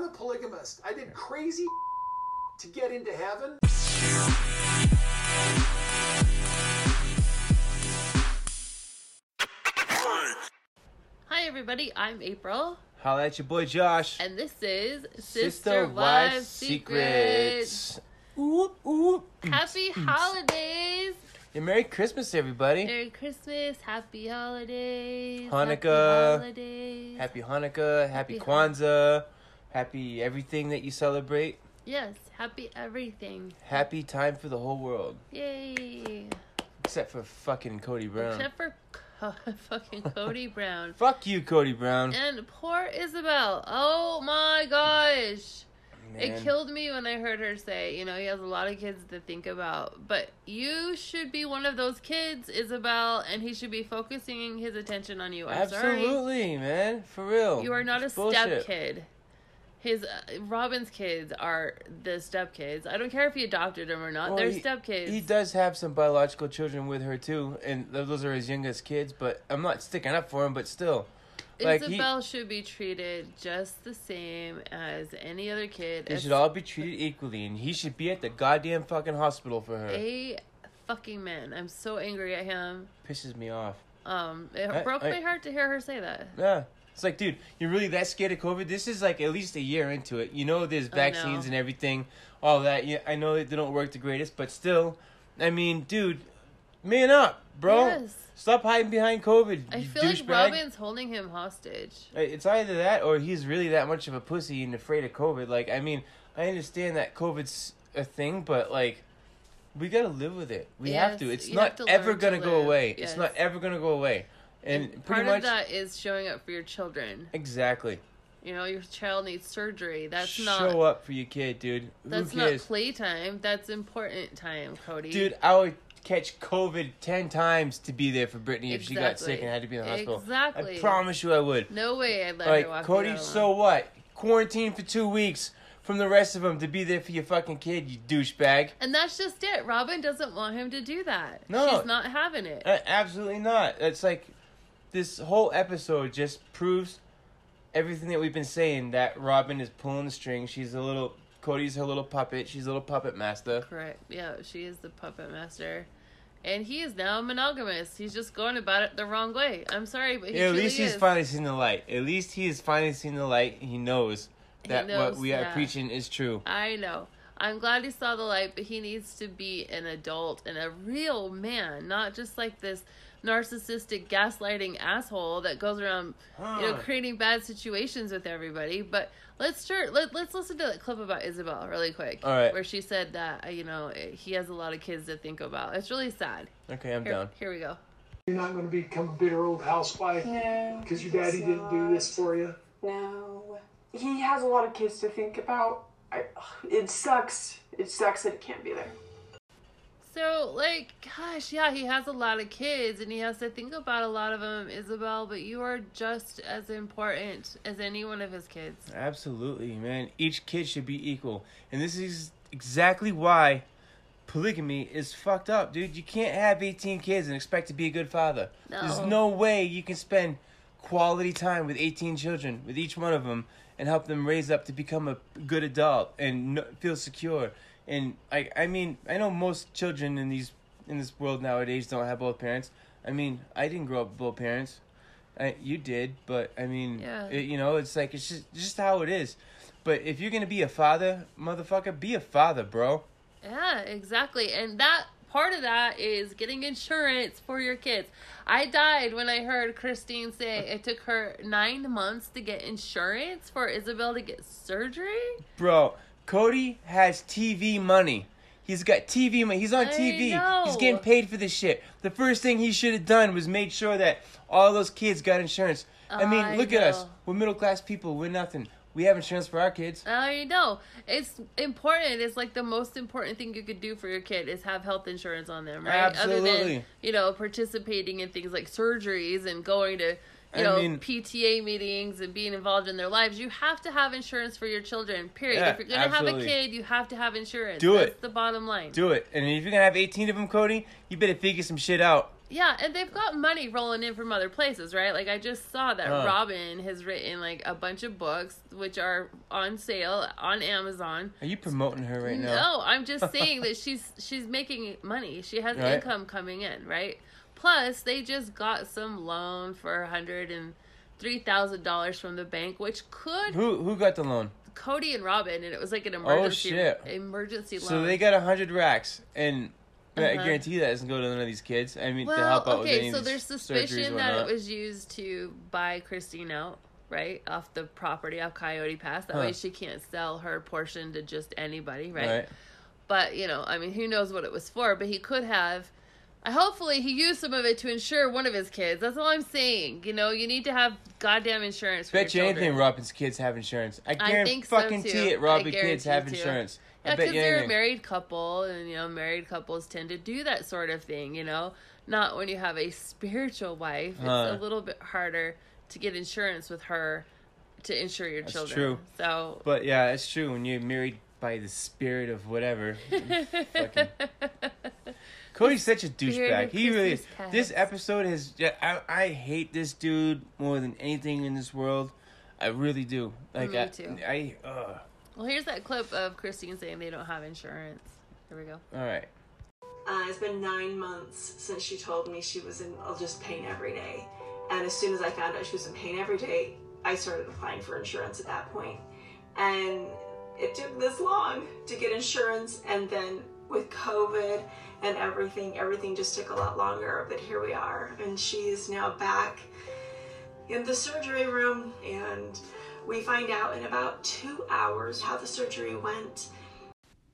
I'm a polygamist. I did crazy to get into heaven. Hi, everybody. I'm April, Holla at your boy Josh. and this is Sister, Wives Secrets. Secrets. Oop, oop. Happy holidays! Yeah, Merry Christmas, everybody. Merry Christmas! Happy holidays! Hanukkah. Happy holidays! Happy Hanukkah. Happy, Happy Kwanzaa. Happy everything that you celebrate. yes, happy everything! Happy time for the whole world. Yay! Except for fucking Kody Brown. Except for Co- fucking Kody Brown Fuck you, Kody Brown. and poor Ysabel. Oh my gosh! Man. It killed me when I heard her say, you know, he has a lot of kids to think about, but you should be one of those kids, Ysabel, and he should be focusing his attention on you. I'm sorry. Absolutely, man. For real. You are not It's a step kid. His uh, Robyn's kids are the step kids. I don't care if he adopted them or not. Well, They're he- step kids. He does have some biological children with her too, and those are his youngest kids. But I'm not sticking up for him. But still, like he, should be treated just the same as any other kid. they should all be treated equally, and he should be at the goddamn fucking hospital for her. a fucking man. I'm so angry at him. Pisses me off. Um, it I- broke I- my heart to hear her say that. Yeah. It's like, dude, you're really that scared of COVID? This is like at least a year into it. You know, there's vaccines and everything, all that. Yeah, I know they don't work the greatest, but still, I mean, dude, man up, bro. Yes. Stop hiding behind COVID. I feel like douchebag. Robyn's holding him hostage. It's either that or he's really that much of a pussy and afraid of COVID. Like, I mean, I understand that COVID's a thing, but like, we gotta live with it. We have to. It's not to ever gonna go away. Yes. It's not ever gonna go away. And, And part much of that is showing up for your children. exactly. You know, your child needs surgery. That's Show not show up for your kid, dude. that's not playtime. That's important time, Kody. Dude, I would catch COVID ten times to be there for Brittany if she got sick and had to be in the hospital. Exactly. I promise you I would. no way I'd let her walk Kody, so what? Quarantine for two weeks from the rest of them to be there for your fucking kid, you douchebag. And that's just it. Robyn doesn't want him to do that. No. She's not having it. Uh, absolutely not. It's like this whole episode just proves everything that we've been saying that Robyn is pulling the strings. She's a little Kody's her little puppet. She's a little puppet master. Correct. Yeah, she is the puppet master. And he is now monogamous. He's just going about it the wrong way. I'm sorry, but he Yeah, at least he's is. finally seen the light. At least he has finally seen the light. He knows He that knows what we are preaching is true. I know. I'm glad he saw the light, but he needs to be an adult and a real man, not just like this narcissistic gaslighting asshole that goes around you know creating bad situations with everybody but let's start let, let's listen to that clip about isabel really quick All right. where she said that uh, you know he has a lot of kids to think about it's really sad Okay, I'm here, down. here we go You're not going to become a bitter old housewife No. because your daddy he's didn't do this for you. No. He has a lot of kids to think about. I, it sucks. It sucks that it can't be there. So like gosh yeah he has a lot of kids and he has to think about a lot of them isabel but you are just as important as any one of his kids Absolutely, man. Each kid should be equal. And this is exactly why polygamy is fucked up, dude. You can't have 18 kids and expect to be a good father. There's No. no way you can spend quality time with 18 children, with each one of them, and help them raise up to become a good adult and feel secure. And I, I mean, I know most children in these in this world nowadays don't have both parents. I mean, I didn't grow up with both parents. I, you did, but I mean, Yeah. it, you know, it's like it's just just how it is. But if you're gonna be a father, motherfucker, be a father, bro. Yeah, exactly. And that part of that is getting insurance for your kids. I died when I heard Christine say it took her nine months to get insurance for Ysabel to get surgery. Bro, Kody has TV money. He's got TV money. He's on I TV. know. He's getting paid for this shit. The first thing he should have done was made sure that all those kids got insurance. I mean, I look at us. know. We're middle class people. We're nothing. We have insurance for our kids. I know. It's important. It's like the most important thing you could do for your kid is have health insurance on them, right? Other than, Absolutely. you know, participating in things like surgeries and going to, you I know, mean- PTA meetings and being involved in their lives. You have to have insurance for your children, period. Yeah, if you're going to have a kid, you have to have insurance. Do That's it. the bottom line. Do it. And if you're gonna have 18 of them, Kody, you better figure some shit out. Yeah, and they've got money rolling in from other places, right? Like I just saw that Huh. Robyn has written like a bunch of books which are on sale on Amazon. Are you promoting her right now? No, I'm just saying that she's she's making money. She has Right. income coming in, right? Plus, they just got some loan for a hundred and three thousand dollars from the bank, which could Who who got the loan? Kody and Robyn, and it was like an emergency Oh, shit. emergency loan. So they got a hundred racks, and I Uh-huh. guarantee that doesn't go to none of these kids. I mean, to help out with okay, so there's suspicion that it was used to buy Christine out, right, off the property off Coyote Pass. That Huh. way she can't sell her portion to just anybody, right? right. But you know, I mean, who knows what it was for? But he could have. I hopefully he used some of it to insure one of his kids. That's all I'm saying. You know, you need to have goddamn insurance. For Bet you your anything, children. Robyn's kids have insurance. I guarantee think so, fucking too. it. I Robbie kids have too. insurance. Yeah, because they're a married couple, and you know, married couples tend to do that sort of thing. You know, not when you have a spiritual wife. It's Huh. a little bit harder to get insurance with her to insure your That's children. true. So. But yeah, it's true. When you're married by the spirit of whatever, fucking- Kody's such a douchebag. He really. is. past. This episode has. yeah, I, I hate this dude more than anything in this world. I really do. Like Me I, too. I. Uh, well, here's that clip of Christine saying they don't have insurance. Here we go. all right. Uh, it's been nine months since she told me she was in I'll just pain every day. And as soon as I found out she was in pain every day, I started applying for insurance at that point. And it took this long to get insurance. And then with COVID and everything, everything just took a lot longer. But here we are. And she is now back in the surgery room. And we find out in about two hours how the surgery went.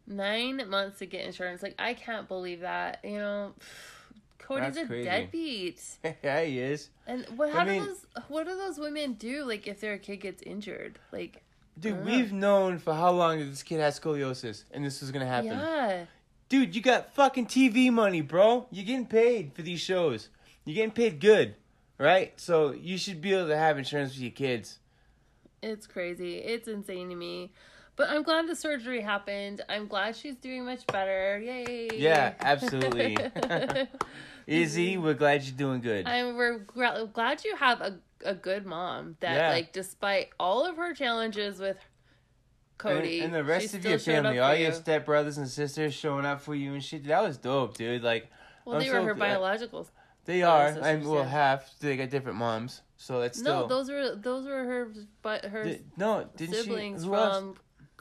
Nine months to get insurance. Like I can't believe that. You know, Kody's That's a crazy. deadbeat. yeah, he is. And what? I How mean- do those? What do those women do? Like if their kid gets injured? Like Dude, we've known for how long that this kid has scoliosis and this is gonna happen. yeah. Dude, you got fucking TV money, bro. You're getting paid for these shows. You're getting paid good, right? So you should be able to have insurance for your kids. It's crazy. It's insane to me. But I'm glad the surgery happened. I'm glad she's doing much better. Yay. Yeah, absolutely. Izzy, we're glad you're doing good. I'm we're glad you have a a good mom that Yeah. like despite all of her challenges with Kody and, and the rest of your family, all you. your step brothers and sisters showing up for you and shit. That was dope, dude. Like, well I'm they so were her biologicals. They are. and sisters, well, yeah. half. They got different moms, so that's still. No, those were those were her but her Di- no, didn't siblings she? Who else?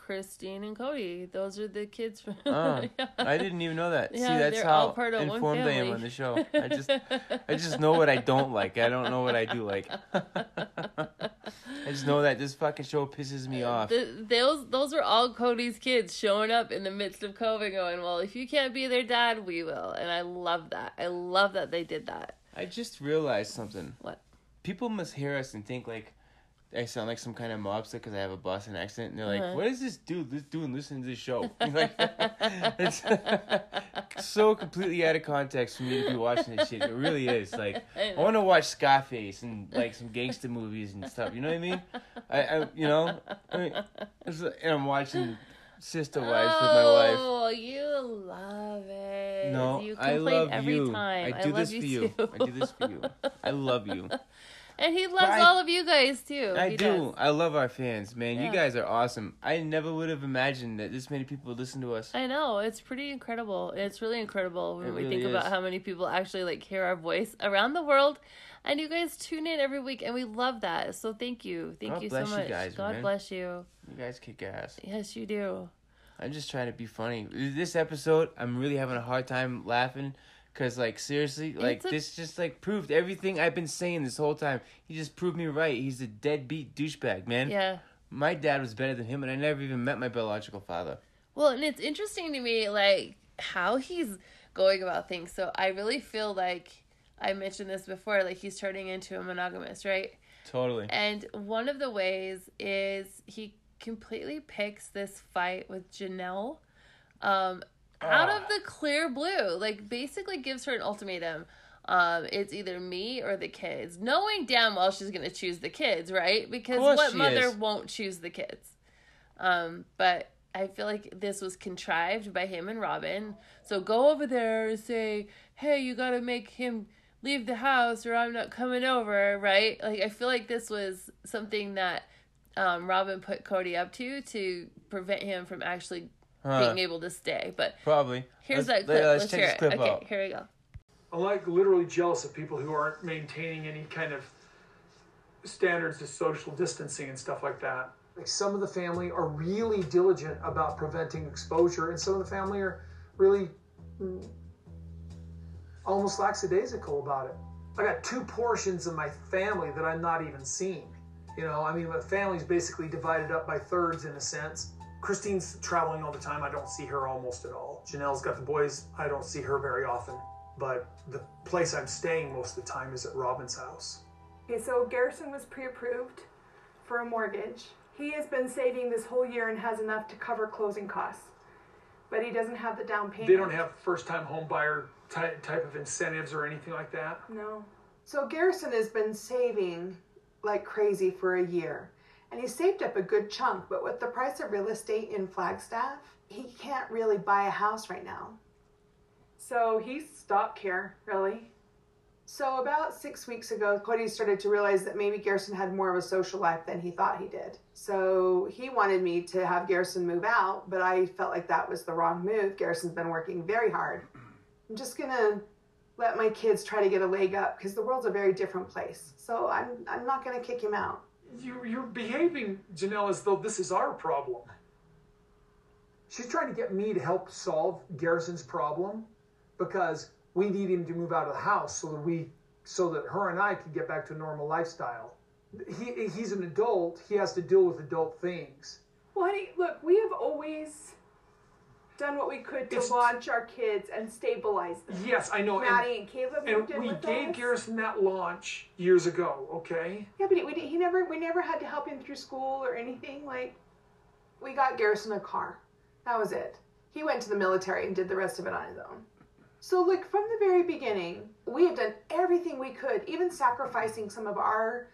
Christine and Kody. Those are the kids from. Oh, Yeah. I didn't even know that. See, Yeah, that's they're how all part of one informed I am on the show. I just, I just know what I don't like. I don't know what I do like. I just know that this fucking show pisses me uh, off. The, those those were all Kody's kids showing up in the midst of COVID, going, "Well, if you can't be their dad, we will." And I love that. I love that they did that. I just realized something. What? People must hear us and think like I sound like some kind of mobster because I have a Boston accent, and they're like, Uh-huh. "What is this dude this doing listening to this show?" like, it's so completely out of context for me to be watching this shit. It really is. Like, I I want to watch Scarface and like some gangster movies and stuff. You know what I mean? I, I you know, I mean, and I'm watching Sister Wives with my wife. Oh, you love it. No, you I complain love every you. time. I do love this for you. I do this for you. I love you. And he loves I- all of you guys too. I He do. does. I love our fans, man. Yeah. You guys are awesome. I never would have imagined that this many people would listen to us. I know it's pretty incredible. It's really incredible when It we really think about how many people actually like hear our voice around the world, and you guys tune in every week, and we love that. So thank you, thank God you bless so you much. guys, God man. bless you. You guys kick ass. Yes, you do. I'm just trying to be funny. This episode, I'm really having a hard time laughing. Cause like seriously, like a- this just like proved everything I've been saying this whole time. He just proved me right. He's a deadbeat douchebag, man. Yeah. My dad was better than him, and I never even met my biological father. Well, and it's interesting to me, like how he's going about things. So I really feel like I mentioned this before, like he's turning into a monogamous, right? Totally. And one of the ways is he completely picks this fight with Janelle um, out of Ah. the clear blue. Like, basically gives her an ultimatum. Um, it's either me or the kids, knowing damn well she's going to choose the kids, right? Because what mother is. won't choose the kids? Um, but I feel like this was contrived by him and Robyn. So go over there and say, hey, you got to make him leave the house or I'm not coming over, right? Like I feel like this was something that um, Robyn put Kody up to to prevent him from actually Huh. being able to stay. But Probably. here's Let's- that clip. let's Let's, hear it. clip okay, out. here we go. I'm like literally jealous of people who aren't maintaining any kind of standards to social distancing and stuff like that. Like some of the family are really diligent about preventing exposure, and some of the family are really mm, almost lackadaisical about it. I got two portions of my family that I'm not even seeing. You know, I mean, my family's basically divided up by thirds in a sense. Christine's traveling all the time. I don't see her almost at all. Janelle's got the boys. I don't see her very often. But the place I'm staying most of the time is at Robyn's house. Okay, so Garrison was pre-approved for a mortgage. He has been saving this whole year and has enough to cover closing costs, but he doesn't have the down payment. They don't have first time home buyer type, type of incentives or anything like that. No. So Garrison has been saving like crazy for a year. And he saved up a good chunk, but with the price of real estate in Flagstaff, he can't really buy a house right now. So he's stuck here, really. So about six weeks ago, Kody started to realize that maybe Garrison had more of a social life than he thought he did. So he wanted me to have Garrison move out, but I felt like that was the wrong move. Garrison's been working very hard. I'm just gonna let my kids try to get a leg up because the world's a very different place. So I'm I'm not gonna kick him out. You, you're behaving, Janelle, as though this is our problem. She's trying to get me to help solve Garrison's problem because we need him to move out of the house so that we so that her and I can get back to a normal lifestyle. He he's an adult, he has to deal with adult things. Well, honey, look, we have always done what we could to It's- launch our kids and stabilize them. Yes, I know. Maddie and, Caleb and, moved in we with gave us. Garrison that launch years ago, okay? Yeah, but he, we, did- he never, we never had to help him through school or anything. Like, We got Garrison a car. That was it. He went to the military and did the rest of it on his own. So, look, from the very beginning, we have done everything we could, even sacrificing some of our,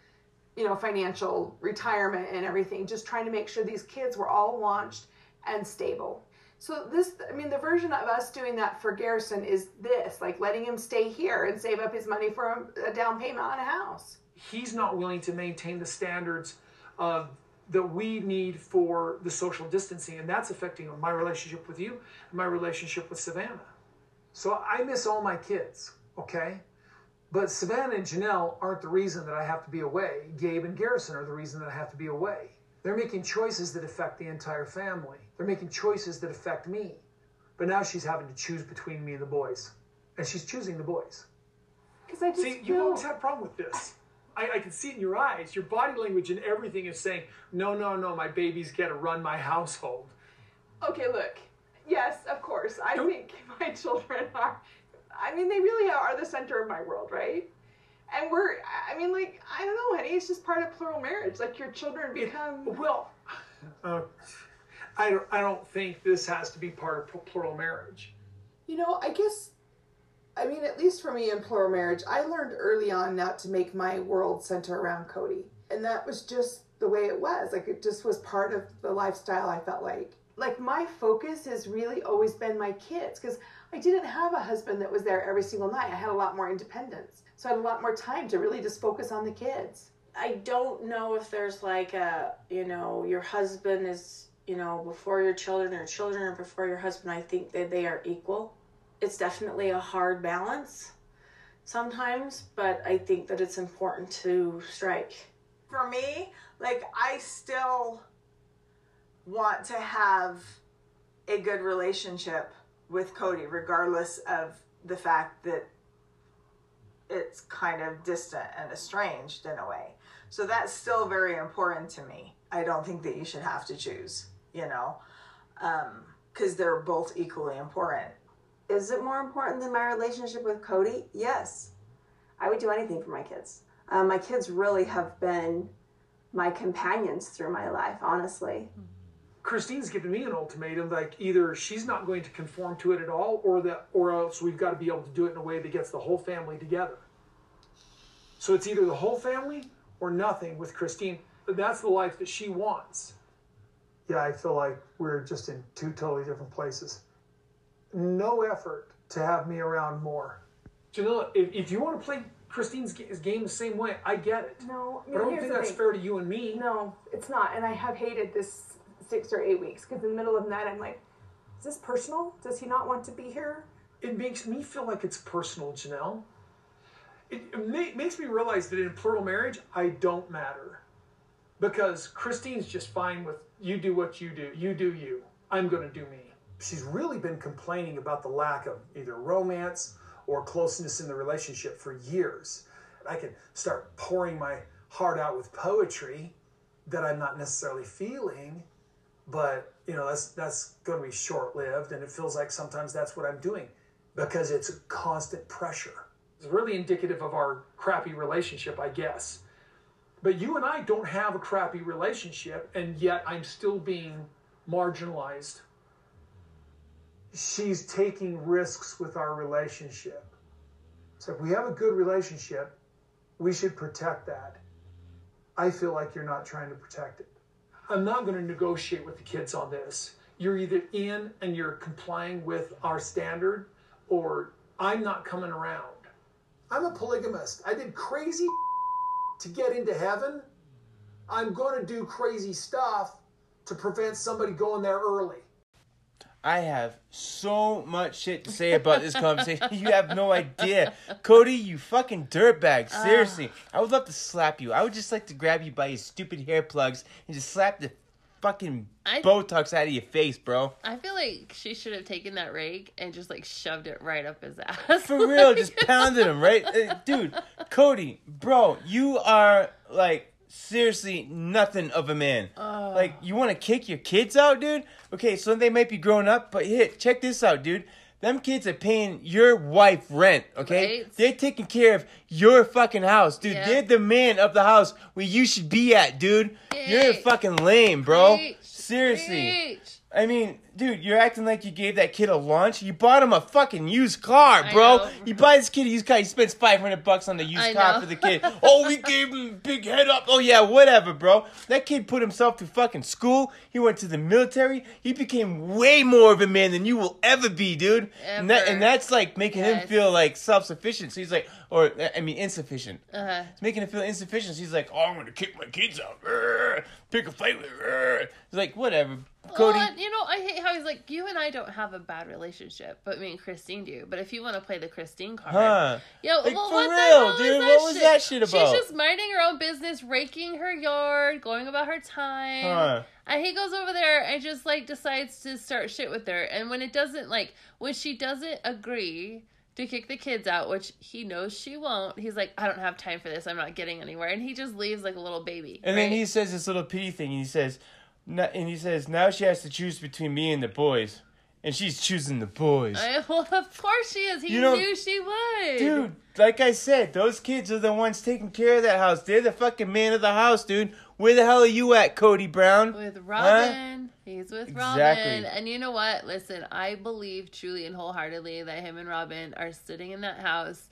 you know, financial retirement and everything, just trying to make sure these kids were all launched and stable. So, this, I mean, the version of us doing that for Garrison is this like letting him stay here and save up his money for a, down payment on a house. He's not willing to maintain the standards uh, that we need for the social distancing, and that's affecting my relationship with you and my relationship with Savannah. So I miss all my kids, okay? But Savannah and Janelle aren't the reason that I have to be away. Gabe and Garrison are the reason that I have to be away. They're making choices that affect the entire family. They're making choices that affect me. But now she's having to choose between me and the boys. And she's choosing the boys. because I just See, you've always had a problem with this. I, I can see it in your eyes. Your body language and everything is saying, no, no, no, my baby's got to run my household. Okay, look. Yes, of course. I Don't- think my children are. I mean, they really are the center of my world, right? And we're. I mean, like, I don't know, honey. It's just part of plural marriage. Like your children It- become. well, uh, I, don't, I don't think this has to be part of plural marriage. You know, I guess, I mean, at least for me in plural marriage, I learned early on not to make my world center around Kody. And that was just the way it was. Like, it just was part of the lifestyle I felt like. Like, my focus has really always been my kids because I didn't have a husband that was there every single night. I had a lot more independence. So I had a lot more time to really just focus on the kids. I don't know if there's like a, you know, your husband is, you know, before your children or children are before your husband. I think that they are equal. It's definitely a hard balance sometimes, but I think that it's important to strike. for me, like I still want to have a good relationship with Kody, regardless of the fact that it's kind of distant and estranged in a way. So that's still very important to me. I don't think that you should have to choose, you know, because they're both equally important. Is it more important than my relationship with Kody? Yes. I would do anything for my kids. Um, my kids really have been my companions through my life, honestly. Christine's given me an ultimatum like either she's not going to conform to it at all or that or else we've got to be able to do it in a way that gets the whole family together. So it's either the whole family or nothing with Christine. But that's the life that she wants. Yeah, I feel like we're just in two totally different places. No effort to have me around more. Janelle, if, if you want to play Christine's game the same way, I get it. No, But I don't think that's thing. fair to you and me. No, it's not. And I have hated this six or eight weeks because in the middle of night, I'm like, is this personal? Does he not want to be here? It makes me feel like it's personal, Janelle. It, it ma- makes me realize that in plural marriage, I don't matter. Because Christine's just fine with you do what you do. You do you. I'm going to do me. She's really been complaining about the lack of either romance or closeness in the relationship for years. I can start pouring my heart out with poetry that I'm not necessarily feeling, but you know that's that's going to be short-lived, and it feels like sometimes that's what I'm doing because it's a constant pressure. It's really indicative of our crappy relationship, I guess. But you and I don't have a crappy relationship, and yet I'm still being marginalized. She's taking risks with our relationship. So if we have a good relationship, we should protect that. I feel like you're not trying to protect it. I'm not going to negotiate with the kids on this. You're either in and you're complying with our standard, or I'm not coming around. I'm a polygamist. I did crazy to get into heaven. I'm going to do crazy stuff to prevent somebody going there early. I have so much shit to say about this conversation. You have no idea. Kody, you fucking dirtbag. Seriously. I would love to slap you. I would just like to grab you by your stupid hair plugs and just slap the fucking I- Botox out of your face, bro. I feel like she should have taken that rake and just like shoved it right up his ass. For real, just pounded him, right? Uh, Dude, Kody, bro, you are like seriously nothing of a man. Like, you want to kick your kids out, dude? Okay, so they might be growing up, but here, check this out, dude. Them kids are paying your wife rent, okay? Right. They're taking care of your fucking house, dude. Yeah. They're the man of the house where you should be at, dude. You're fucking lame, bro. Preach. Seriously. Preach. I mean, dude, you're acting like you gave that kid a lunch. You bought him a fucking used car, bro. You buy this kid a used car. He spends five hundred bucks on the used I car know. for the kid. oh, we gave him a big head up. Oh yeah, whatever, bro. That kid put himself through fucking school. He went to the military. He became way more of a man than you will ever be, dude. And, that, and that's like making him feel like self sufficient. So he's like, or I mean, insufficient. Uh-huh. It's making him feel insufficient. So he's like, oh, I'm gonna kick my kids out. Pick a fight with. Urgh. He's like, whatever, Kody. Well, you know, I how he's like, you and I don't have a bad relationship, but me and Christine do. But if you want to play the Christine card, Huh. yo, Like, well, for what the real, hell dude, is what was that shit about? She's just minding her own business, raking her yard, going about her time. Huh. And he goes over there and just like decides to start shit with her. And when it doesn't like when she doesn't agree to kick the kids out, which he knows she won't, he's like, I don't have time for this. I'm not getting anywhere. And he just leaves like a little baby. And then he says this little pity thing, and he says, "N- and he says, now she has to choose between me and the boys, and she's choosing the boys. I, well, of course she is. He You know- knew she would. Dude, like I said, those kids are the ones taking care of that house. They're the fucking man of the house, dude. Where the hell are you at, Kody Brown? With Huh? Robyn. He's with Robyn. Exactly. And you know what? Listen, I believe truly and wholeheartedly that him and Robyn are sitting in that house.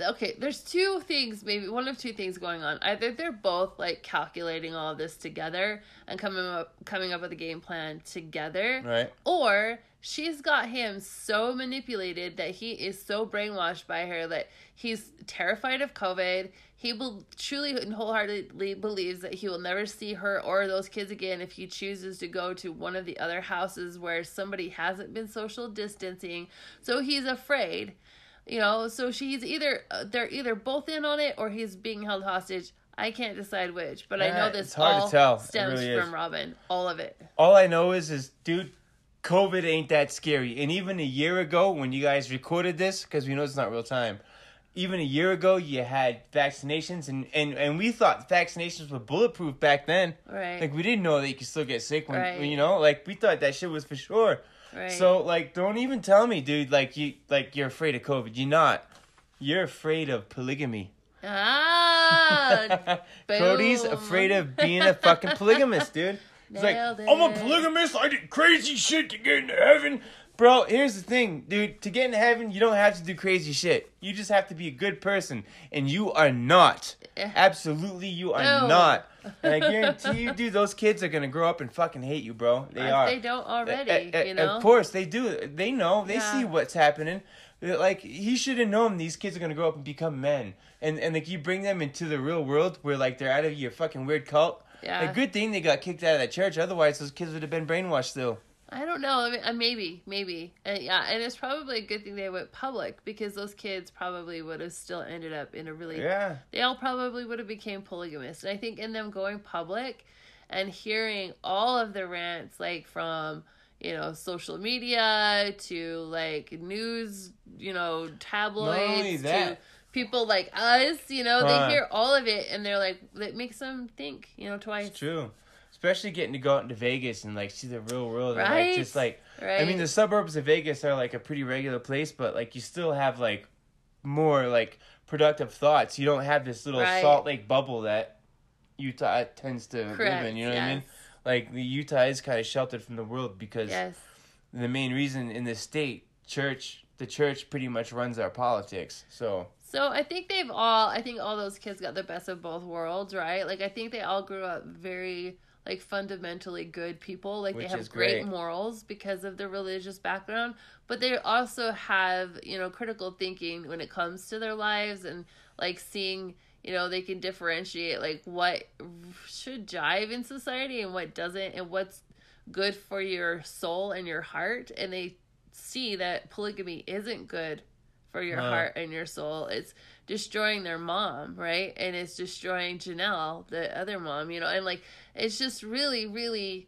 Okay, there's two things, maybe one of two things going on. Either they're both like calculating all this together and coming up coming up with a game plan together. Right. Or she's got him so manipulated that he is so brainwashed by her that he's terrified of COVID. He will truly and wholeheartedly believes that he will never see her or those kids again if he chooses to go to one of the other houses where somebody hasn't been social distancing. So he's afraid, you know. So she's either uh, they're either both in on it or he's being held hostage. I can't decide which, but I know this it's hard to all. Stems really from Robyn. All of it. All I know is, is dude, COVID ain't that scary. And even a year ago, when you guys recorded this, because we know it's not real time, even a year ago, you had vaccinations, and, and, and we thought vaccinations were bulletproof back then. Right. Like, we didn't know that you could still get sick when, Right. when, you know, like, we thought that shit was for sure. Right. So, like, don't even tell me, dude, like, you, like, you're afraid of COVID. You're not. You're afraid of polygamy. Ah, Kody's afraid of being a fucking polygamist, dude. He's like, Nailed I'm a polygamist. I did crazy shit to get into heaven. Bro, here's the thing, dude. To get in heaven, you don't have to do crazy shit. You just have to be a good person. And you are not. Absolutely, you are No. not. And I guarantee you, dude, those kids are going to grow up and fucking hate you, bro. They If are. they don't already, Uh, uh, you know. Of course, they do. They know. They Yeah. see what's happening. Like he should have known these kids are gonna grow up and become men, and and like you bring them into the real world where like they're out of your fucking weird cult. Yeah. A good thing they got kicked out of that church. Otherwise, those kids would have been brainwashed still. I don't know. I mean, uh, maybe, maybe, and yeah, and it's probably a good thing they went public because those kids probably would have still ended up in a really. Yeah. They all probably would have became polygamists, and I think in them going public, and hearing all of the rants, like from you know social media to like news, you know tabloids to people like us, you know, they hear all of it and they're like, it makes them think, you know, twice. It's true. Especially getting to go out into Vegas and like see the real world. And, Right? like, just like Right. I mean, the suburbs of Vegas are like a pretty regular place, but like you still have like more like productive thoughts. You don't have this little Right. Salt Lake bubble that Utah tends to live in. You know what I mean? Like the Utah is kind of sheltered from the world because Yes. the main reason in the state church the church pretty much runs our politics. So So I think they've all I think all those kids got the best of both worlds, right? Like I think they all grew up very like fundamentally good people. Like Which they have great. great. morals because of their religious background, but they also have, you know, critical thinking when it comes to their lives and like seeing, you know, they can differentiate like what should jive in society and what doesn't and what's good for your soul and your heart and they see that polygamy isn't good for your Huh. heart and your soul. It's destroying their mom, right? And it's destroying Janelle, the other mom, you know, and like it's just really, really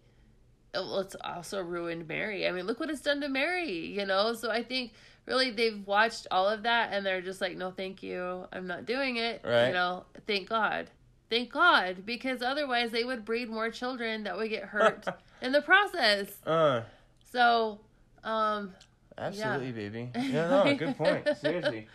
well, it's also ruined Meri. I mean, look what it's done to Meri, you know? So I think really they've watched all of that and they're just like, no, thank you. I'm not doing it. Right. You know, thank God. Thank God. Because otherwise they would breed more children that would get hurt in the process. uh So, um, Absolutely, baby. Yeah, no, good point. Seriously.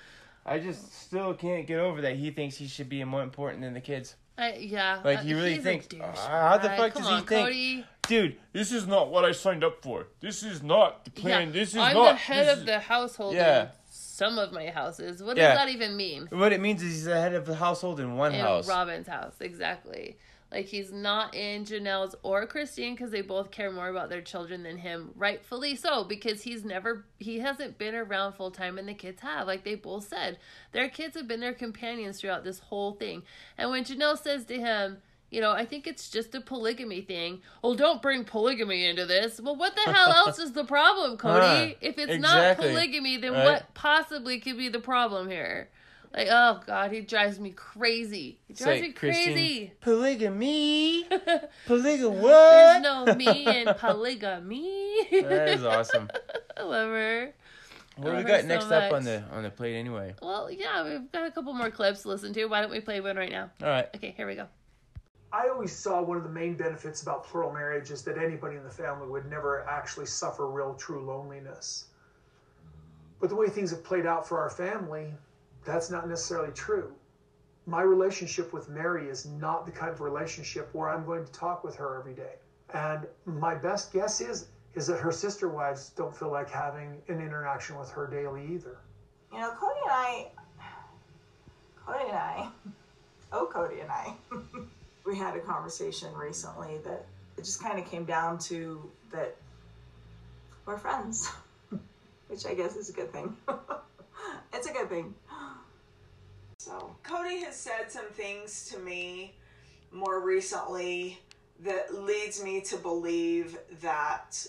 I just still can't get over that he thinks he should be more important than the kids. I, yeah. Like, uh, he really thinks, uh, how the fuck come does he on, think? Kody. Dude, this is not what I signed up for. This is not the plan. Yeah, This is not. I'm the head of is- the household Yeah. in some of my houses. What Yeah. does that even mean? What it means is he's the head of the household in one in house. Robyn's house, exactly. Like he's not in Janelle's or Christine because they both care more about their children than him, rightfully so. Because he's never, he hasn't been around full time, and the kids have. Like they both said, their kids have been their companions throughout this whole thing. And when Janelle says to him, you know, I think it's just a polygamy thing. Well, don't bring polygamy into this. Well, what the hell else is the problem, Kody? Huh, if it's exactly, not polygamy, then right? what possibly could be the problem here? Like, oh god, he drives me crazy. He drives like, me Christine, crazy. Polygamy? Polygamy There's no me in polygamy. That is awesome. I love her. What do we got so next up on the on the plate anyway? Well, yeah, we've got a couple more clips to listen to. Why don't we play one right now? All right. Okay, here we go. I always saw one of the main benefits about plural marriage is that anybody in the family would never actually suffer real true loneliness. But the way things have played out for our family, that's not necessarily true. My relationship with Meri is not the kind of relationship where I'm going to talk with her every day. And my best guess is is that her sister wives don't feel like having an interaction with her daily either. You know, Kody and I, Kody and I, oh, Kody and I, we had a conversation recently that it just kind of came down to that we're friends, which I guess is a good thing. it's a good thing. So, Kody has said some things to me more recently that leads me to believe that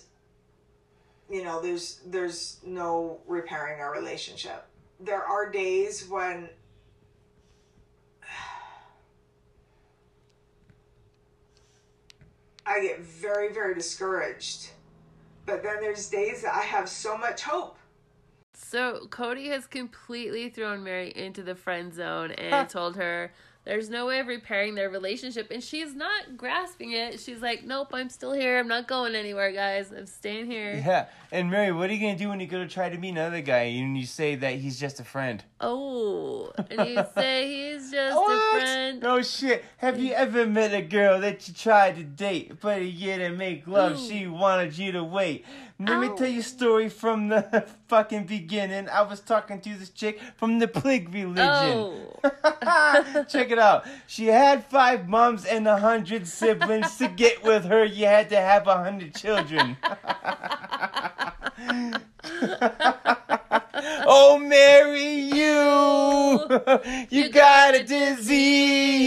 you know there's there's no repairing our relationship. There are days when i get very very discouraged but then there's days that i have so much hope So Kody has completely thrown Meri into the friend zone and told her there's no way of repairing their relationship, and she's not grasping it. She's like, "Nope, I'm still here. I'm not going anywhere, guys. I'm staying here." Yeah. And Meri, what are you gonna do when you go to try to meet another guy and you say that he's just a friend? Oh, and you say he's just a friend. No shit. Have you ever met a girl that you tried to date, but year to make love, Ooh. she wanted you to wait? Let me oh. tell you a story from the fucking beginning. I was talking to this chick from the plague religion. Oh. Check it out. She had five moms and a hundred siblings. to get with her, you had to have a hundred children. Oh, Meri, you, you got a disease.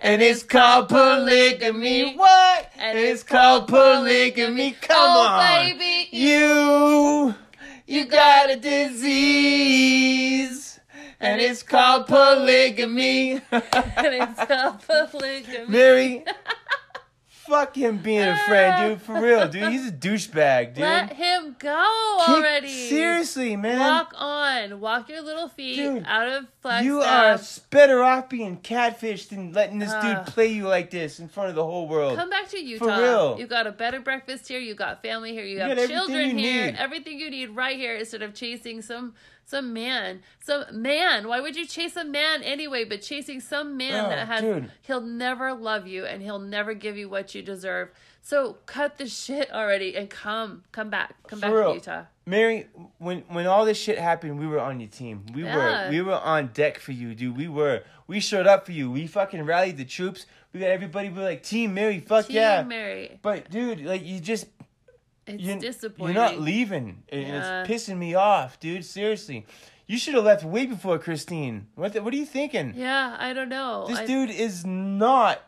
And it's called polygamy. What? And it's called polygamy. Come oh, on. baby. You, you got a disease. And it's called polygamy. and it's called polygamy. Meri, fuck him being a friend, dude. For real, dude. He's a douchebag, dude. Let him go Kick- already. Seriously, man. Walk on. Walk your little feet Dude, out of Flagstaff. You are better off being catfished than letting this Ugh. dude play you like this in front of the whole world. Come back to Utah. For real. You got a better breakfast here. You got family here. You, You have got children you here. need. Everything you need right here instead of chasing some some man. Some man. Why would you chase a man anyway? But chasing some man Oh, that has dude. he'll never love you and he'll never give you what you deserve. So cut the shit already and come come back. Come back real. to Utah. Meri, when when all this shit happened, we were on your team. We Yeah. were we were on deck for you, dude. We were. We showed up for you. We fucking rallied the troops. We got everybody. We were like Team Meri. Fuck Team yeah. Meri. But dude, like you just It's you're, disappointing. You're not leaving, and Yeah. it's pissing me off, dude. Seriously, you should have left way before Christine. What the, What are you thinking? Yeah, I don't know. This I- dude is not.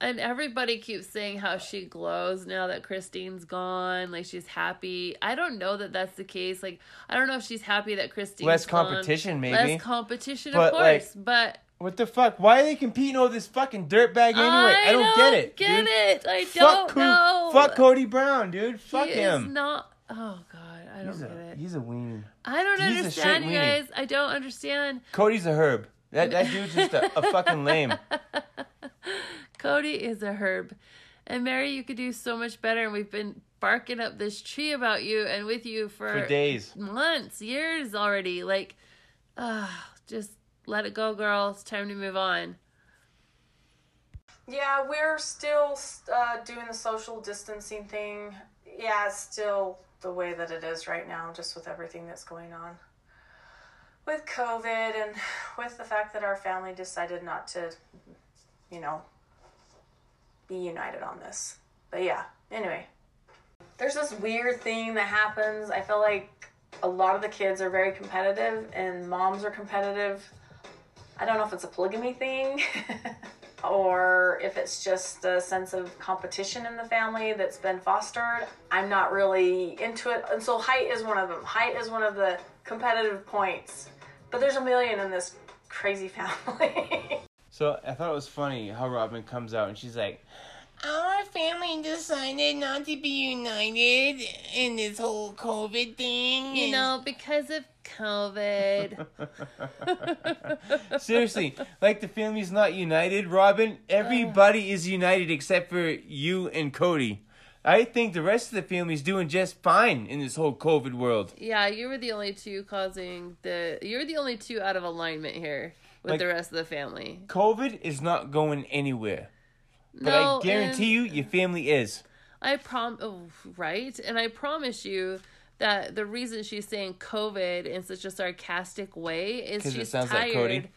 And everybody keeps saying how she glows now that Christine's gone. Like she's happy. I don't know that that's the case. Like I don't know if she's happy that Christine's Less gone. competition, maybe. Less competition, But, of like, course. but What the fuck? Why are they competing over this fucking dirtbag anyway? I, don't, get it. Get dude. it? I Fuck don't know. Fuck Kody Brown, dude. He Fuck is him. not. Oh God, I don't He's get a, it. he's a weenie. I don't he's understand, you guys. I don't understand. Kody's a herb. That that dude's just a, a fucking lame. Cody is a herb. And Meri, you could do so much better. And we've been barking up this tree about you and with you for, For days. months, years already. Like, uh, just let it go, girl. It's time to move on. Yeah, we're still uh, doing the social distancing thing. Yeah, it's still the way that it is right now, just with everything that's going on. With COVID and with the fact that our family decided not to, you know, be united on this. But yeah, anyway. There's this weird thing that happens. I feel like a lot of the kids are very competitive and moms are competitive. I don't know if it's a polygamy thing or if it's just a sense of competition in the family that's been fostered. I'm not really into it. And so height is one of them. Height is one of the competitive points. But there's a million in this crazy family. So I thought it was funny how Robyn comes out and she's like, Our family decided not to be united in this whole COVID thing. You know, because of COVID. Seriously, like the family's not united, Robyn. Everybody is united except for you and Kody. I think the rest of the family's doing just fine in this whole COVID world. yeah, you were the only two causing the. You're the only two out of alignment here with Like- the rest of the family. COVID is not going anywhere. But I guarantee you, your family is. I prom oh, right, and I promise you that the reason she's saying COVID in such a sarcastic way is she's sounds like tired.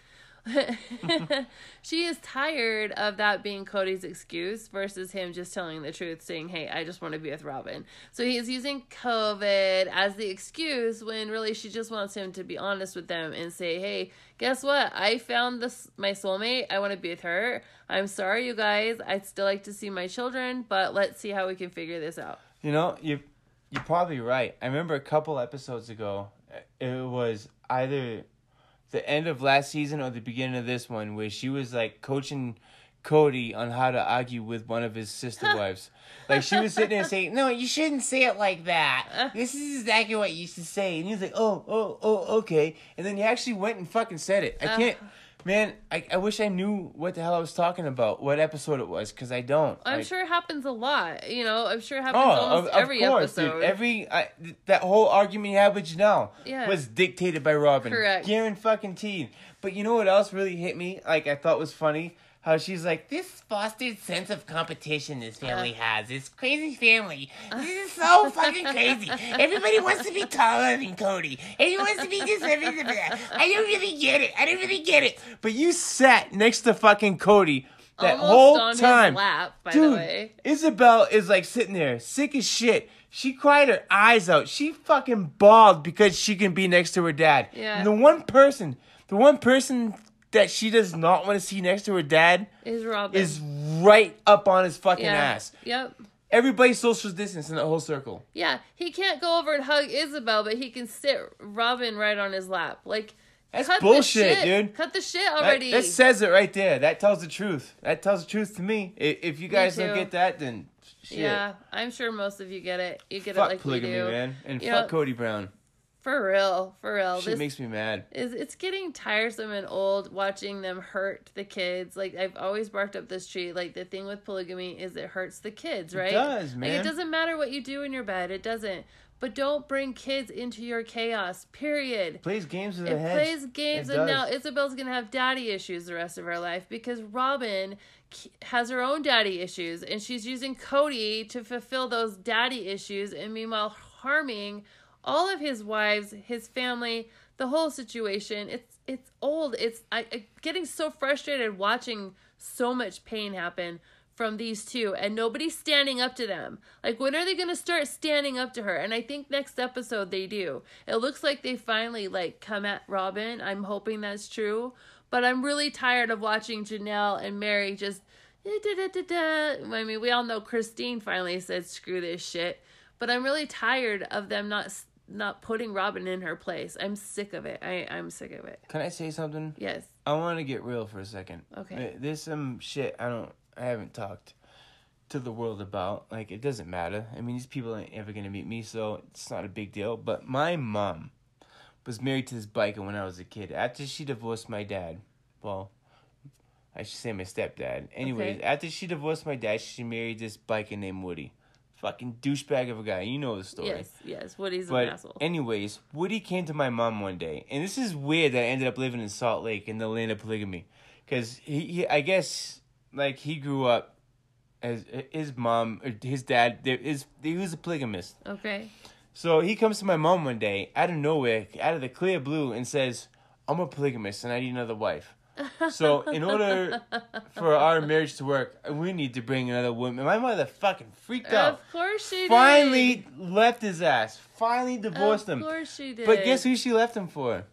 she is tired of that being Kody's excuse versus him just telling the truth, saying, "Hey, I just want to be with Robyn." So he's using COVID as the excuse when really she just wants him to be honest with them and say, "Hey, guess what? I found this my soulmate. I want to be with her. I'm sorry, you guys. I'd still like to see my children, but let's see how we can figure this out." You know, you you're probably right. I remember a couple episodes ago, it was either the end of last season or the beginning of this one where she was like coaching Kody on how to argue with one of his sister wives. Like she was sitting there saying, "No, you shouldn't say it like that. This is exactly what you should say." And he was like, "Oh, oh, oh, okay." And then he actually went and fucking said it. I Uh. can't. Man, I, I wish I knew what the hell I was talking about, what episode it was, because I don't. I'm Like- sure it happens a lot. You know, I'm sure it happens Oh, almost of, of every course, episode. dude. Every I, th- that whole argument you had with Janelle Yeah. was dictated by Robyn. Correct. Guaranteed fucking teed. But you know what else really hit me? Like I thought was funny. How she's like this fostered sense of competition this family Uh. has. This crazy family. This is so fucking crazy. Everybody wants to be taller than Kody. Everyone wants to be this. I don't really get it. I don't really get it. But you sat next to fucking Kody that Almost whole on his time. lap, by the Dude, way. Ysabel is like sitting there, sick as shit. She cried her eyes out. She fucking bawled because she can be next to her dad. Yeah. And the one person, the one person that she does not want to see next to her dad Is Robyn. is right up on his fucking yeah. ass. Yep. Everybody's social distance in that whole circle. Yeah, he can't go over and hug Ysabel, but he can sit Robyn right on his lap. Like That's cut the bullshit, shit. dude. Cut the shit already. that says it right there. That tells the truth. That tells the truth to me. If you guys don't get that, then shit. Yeah, I'm sure most of you get it. You get Fuck it like polygamy, we do. man. And You fuck know, Kody Brown. For real, for real. Shit this makes me mad. is it's getting tiresome and old watching them hurt the kids. Like I've always barked up this tree. Like the thing with polygamy is it hurts the kids, right? does, Like man. it doesn't matter what you do in your bed. It doesn't. But don't bring kids into your chaos. Period. Plays games with It heads. plays games, It and does. now Ysabel's gonna have daddy issues the rest of her life because Robyn has her own daddy issues, and she's using Kody to fulfill those daddy issues, and meanwhile harming all of his wives, his family, the whole situation. It's it's old. It's I, I getting so frustrated watching so much pain happen from these two and nobody's standing up to them. Like when are they going to start standing up to her? And I think next episode they do. It looks like they finally like come at Robyn. I'm hoping that's true, but I'm really tired of watching Janelle and Meri just eh, da, da, da. I mean, we all know Christine finally said screw this shit, but I'm really tired of them not not putting Robyn in her place. I'm sick of it. I I'm sick of it. Can I say something? Yes. I want to get real for a second. Okay. There's some shit I don't, I haven't talked to the world about. Like, it doesn't matter. I mean, these people ain't ever gonna meet me, so it's not a big deal. But my mom was married to this biker when I was a kid. After she divorced my dad, well, I should say my stepdad. Anyways, Okay. after she divorced my dad, she married this biker named Woody. Fucking douchebag of a guy. You know the story. Yes, yes. Woody's But an asshole. anyways, Woody came to my mom one day, and this is weird that I ended up living in Salt Lake in the land of polygamy, because he, he, I guess, like he grew up as his mom, or his dad, there is he was a polygamist. Okay. So he comes to my mom one day out of nowhere, out of the clear blue, and says, "I'm a polygamist and I need another wife." So in order for our marriage to work, we need to bring another woman. My mother fucking freaked out. Of course she did. Finally left his ass. Finally divorced him. of him. course she did. But guess who she left him for?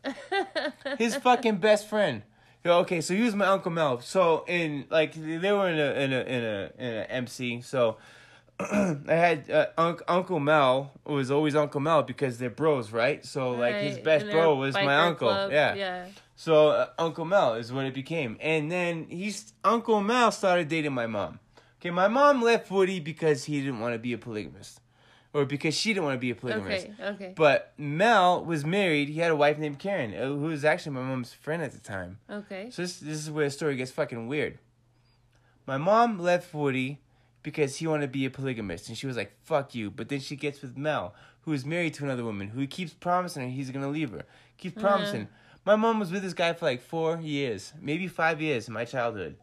His fucking best friend. Okay, so he was my uncle Mel. So in like they were in a in a in a in a MC. So I had uh, Unc Uncle Mel was always Uncle Mel because they're bros, right? So like his best bro was my uncle. club, Yeah. Yeah. So uh, Uncle Mel is what it became, and then he's Uncle Mel started dating my mom. Okay, my mom left Woody because he didn't want to be a polygamist, or because she didn't want to be a polygamist. Okay. Okay. But Mel was married. He had a wife named Karen, uh, who was actually my mom's friend at the time. Okay. So this this is where the story gets fucking weird. My mom left Woody because he wanted to be a polygamist, and she was like, "Fuck you." But then she gets with Mel, who is married to another woman, who keeps promising her he's gonna leave her. Keeps Uh-huh. promising. My mom was with this guy for like four years, maybe five years in my childhood.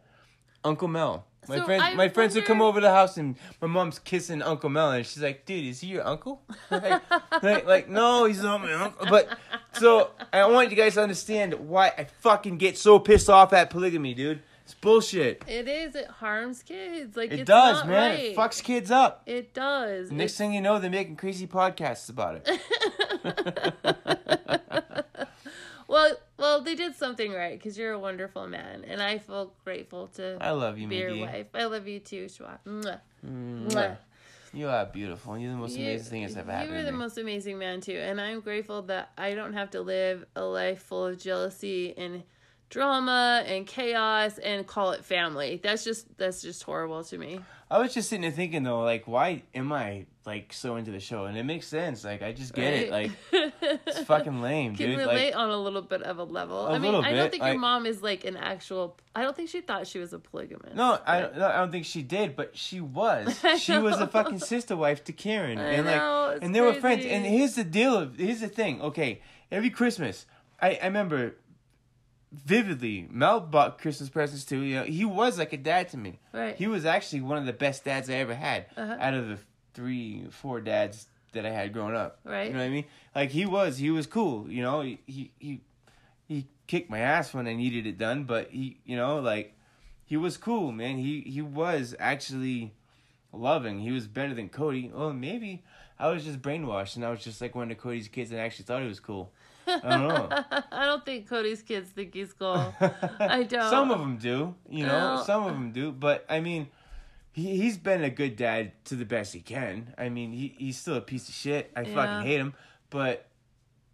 Uncle Mel. My So friends, I my friends would come over to the house and my mom's kissing Uncle Mel, and she's like, "Dude, is he your uncle?" like, like, like, no, he's not my uncle. But so I want you guys to understand why I fucking get so pissed off at polygamy, dude. It's bullshit. It is. It harms kids. Like It does, man. Right. It fucks kids up. It does. Next It's- thing you know, they're making crazy podcasts about it. well, well, they did something right because you're a wonderful man, and I feel grateful to I love you, be your wife. I love you too, Schwa. Mwah. Mwah. Mwah. You are beautiful. You're the most You- amazing thing that's ever happened You are the most amazing man too, and I'm grateful that I don't have to live a life full of jealousy and drama and chaos and call it family. That's just that's just horrible to me. I was just sitting there thinking though, like, why am I like so into the show? And it makes sense. Like, I just get it. Like, it's fucking lame, dude. Can dude. relate Like, on a little bit of a level. A I mean, I don't think like- your mom is like an actual. I don't think she thought she was a polygamist. no, I, but- no, I don't think she did, but she was. She was a fucking sister wife to Karen, I and like, know, it's and they were friends. And here's the deal. Of, here's the thing. Okay, every Christmas, I I remember vividly. Mel bought Christmas presents too. You know, he was like a dad to me. Right. He was actually one of the best dads I ever had Uh-huh. out of the three, four dads that I had growing up. Right. You know what I mean? Like he was, he was cool. You know, he he he, he kicked my ass when I needed it done, but he, you know, like he was cool, man. He he was actually loving. He was better than Kody. Well, maybe I was just brainwashed and I was just like one of Kody's kids and actually thought he was cool. I don't know. I don't think Kody's kids think he's cool. I don't. Some of them do, you know. No. Some of them do, but I mean, he he's been a good dad to the best he can. I mean, he he's still a piece of shit. I Yeah. fucking hate him, but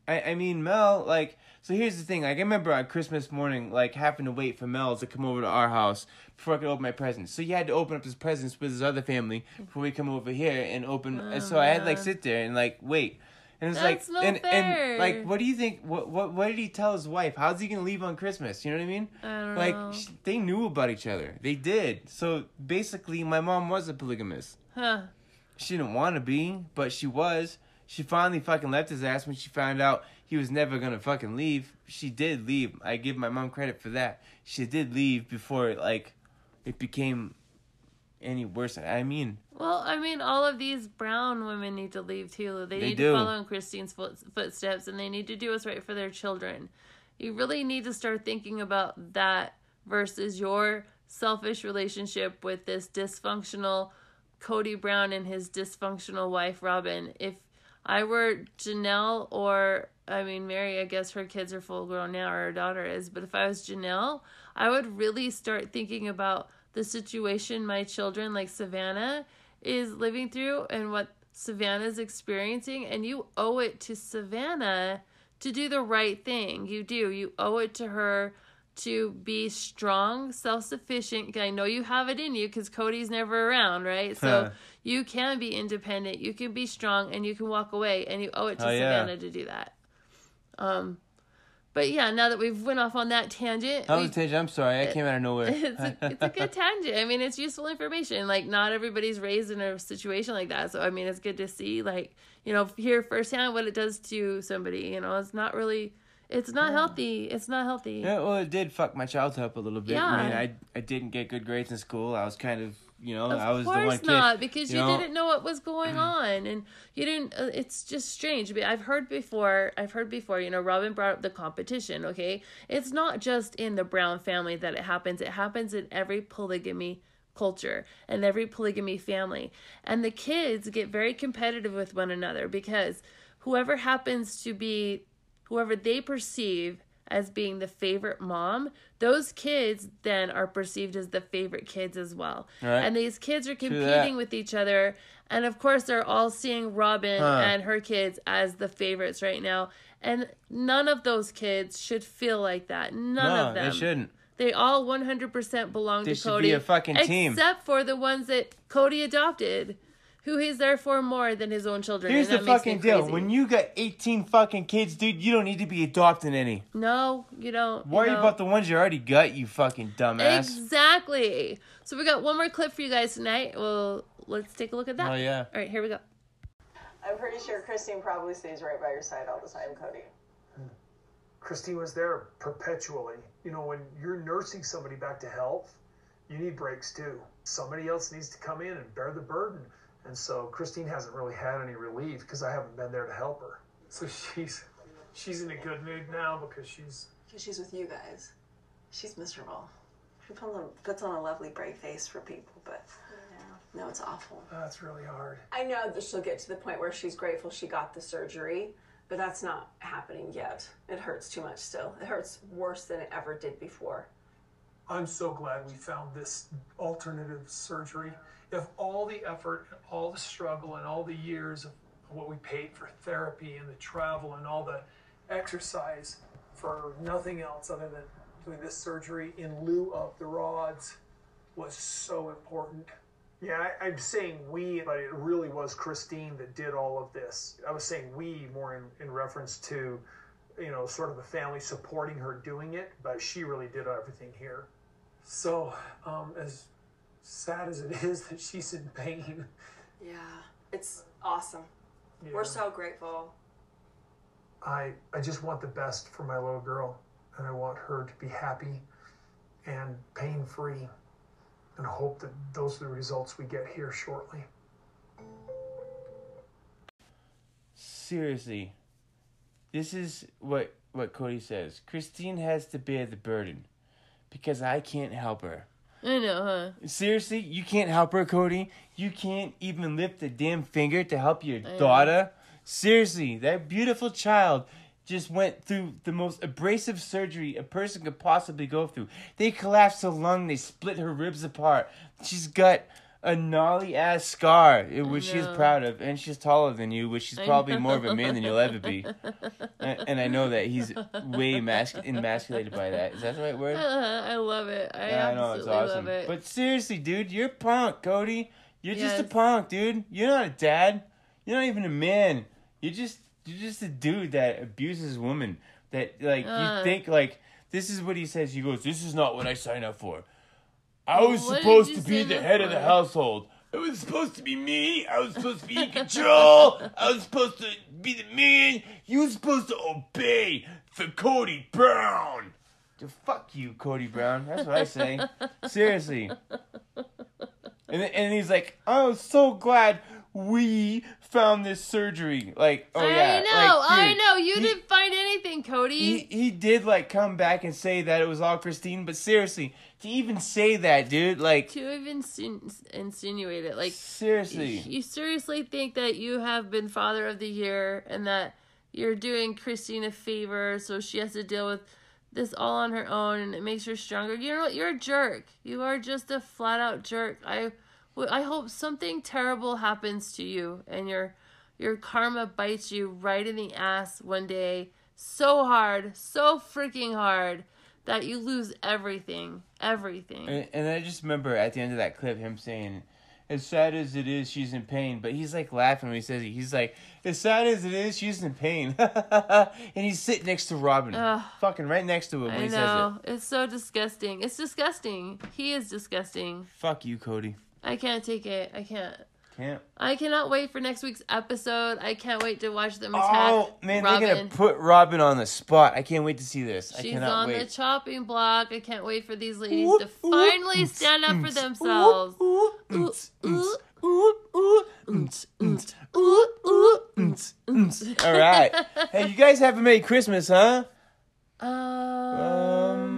I I mean, Mel like. So here's the thing. Like I remember on Christmas morning, like having to wait for Mel to come over to our house before I could open my presents. So he had to open up his presents with his other family before we come over here and open. and so I had to like sit there and like wait. And it's That's like, and, fair. and like, what do you think? What what what did he tell his wife? How's he gonna leave on Christmas? You know what I mean? I like know. they knew about each other. They did. So basically, my mom was a polygamist. Huh. She didn't want to be, but she was. She finally fucking left his ass when she found out he was never gonna fucking leave. She did leave. I give my mom credit for that. She did leave before like it became any worse. I mean, Well, I mean, all of these brown women need to leave too. They, They need do. to follow in Christine's foot, footsteps, and they need to do what's right for their children. You really need to start thinking about that versus your selfish relationship with this dysfunctional Kody Brown and his dysfunctional wife Robyn. If I were Janelle or I mean Meri, I guess her kids are full grown now, or her daughter is, but if I was Janelle, I would really start thinking about the situation my children like Savannah is living through and what Savannah's experiencing and you owe it to Savannah to do the right thing. You do. You owe it to her to be strong, self-sufficient. I know you have it in you cuz Kody's never around, right? So you can be independent, you can be strong and you can walk away and you owe it to Oh, yeah. Savannah to do that. Um but yeah, now that we've went off on that tangent, that was a tangent. I'm sorry, I came out of nowhere. it's a, it's a good tangent. I mean, it's useful information. Like, not everybody's raised in a situation like that. So, I mean, it's good to see, like, you know, hear firsthand what it does to somebody. You know, it's not really, it's not healthy. It's not healthy. Yeah, well, it did fuck my childhood up a little bit. Yeah. I mean, I I didn't get good grades in school. I was kind of, you know, Of I was course the one kid. not, because you, know, Mm. didn't know what was going on, and you didn't. Uh, it's just strange. But I've heard before. I've heard before. You know, Robyn brought up the competition. Okay, it's not just in the Brown family that it happens. It happens in every polygamy culture and every polygamy family, and the kids get very competitive with one another because whoever happens to be whoever they perceive as being the favorite mom, those kids then are perceived as the favorite kids as well. Right. And these kids are competing with each other. And of course, they're all seeing Robyn Huh. and her kids as the favorites right now. And none of those kids should feel like that. None no, of them. they shouldn't. They all 100% belong They to should Kody. be a fucking team. Except for the ones that Kody adopted, who he's there for more than his own children. Here's and the that makes me fucking deal. crazy. When you got 18 fucking kids, dude, you don't need to be adopting any. No, you don't. Worry know. about the ones you already got, you fucking dumbass. Exactly. So we got one more clip for you guys tonight. Well, let's take a look at that. Oh, yeah. All right, here we go. I'm pretty sure Christine probably stays right by your side all the time, Kody. Christine was there perpetually. You know, when you're nursing somebody back to health, you need breaks too. Somebody else needs to come in and bear the burden. And so Christine hasn't really had any relief because I haven't been there to help her. So she's she's in a good mood now because she's Because she's with you guys. She's miserable. She puts on, puts on a lovely brave face for people, but no, it's awful. Ah, that's really hard. I know that she'll get to the point where she's grateful she got the surgery, but that's not happening yet. It hurts too much still. It hurts worse than it ever did before. I'm so glad we found this alternative surgery. If all the effort, and all the struggle, and all the years of what we paid for therapy and the travel and all the exercise for nothing else other than doing this surgery in lieu of the rods was so important. Yeah, I, I'm saying we, but it really was Christine that did all of this. I was saying we more in, in reference to, you know, sort of the family supporting her doing it, but she really did everything here. So, um, as sad as it is that she's in pain, Yeah, it's awesome. Yeah. We're so grateful. I I just want the best for my little girl, and I want her to be happy and pain free, and hope that those are the results we get here shortly. Seriously. This is what what Kody says. Christine has to bear the burden because I can't help her. I know, huh? Seriously, you can't help her, Kody. You can't even lift a damn finger to help your know. daughter. Seriously, that beautiful child just went through the most abrasive surgery a person could possibly go through. They collapsed her lung, they split her ribs apart. She's got a gnarly ass scar, eh, which she's proud of, and she's taller than you, which she's probably more of a man than you'll ever be. and, and I know that he's way emas- emasculated by that. Is that the right word? I love it. I Yeah, I know it's absolutely awesome. love it. But seriously, dude, you're punk, Kody. You're just a punk, dude. You're not a dad. You're not even a man. You're just you're just a dude that abuses women. That like Uh. you think like this is what he says. He goes, "This is not what I signed up for. I was What supposed to be the head of the household. It was supposed to be me. I was supposed to be in control. I was supposed to be the man. You were supposed to obey for Kody Brown." To fuck you, Kody Brown. That's what I say. Seriously. And and he's like, "I'm so glad we found this surgery." Like, oh I yeah, know, like, I know. You he- didn't find anything, Kody. He he did like come back and say that it was all Christine, but seriously, to even say that, dude, like to even insinuate it, like seriously, you seriously think that you have been father of the year and that you're doing Christine a favor, so she has to deal with this all on her own, and it makes her stronger. You know what? You're a jerk. You are just a flat out jerk. I, I hope something terrible happens to you, and your, your karma bites you right in the ass one day, so hard, so freaking hard, that you lose everything, everything. and, and I just remember at the end of that clip him saying, "As sad as it is, she's in pain," but he's like laughing when he says it. He's like, "As sad as it is, she's in pain," and he's sitting next to Robyn, Ugh. fucking right next to him when I he says know. It's so disgusting. It's disgusting. He is disgusting. Fuck you, Kody. I can't take it. I can't. Can't. I cannot wait for next week's episode. I can't wait to watch them attack Oh man, Robyn. they're gonna put Robyn on the spot. I can't wait to see this. I She's cannot on wait. the chopping block. I can't wait for these ladies to finally stand up for themselves. All right. Hey, you guys have a Merry Christmas, huh? Um,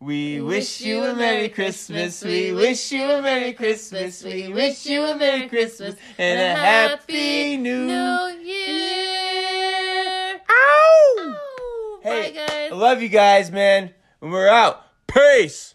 we wish you a Merry Christmas. We wish you a Merry Christmas. We wish you a Merry Christmas and a Happy New. Year. Ow! Ow. Hey, Bye, guys. I love you guys, man. And we're out. Peace.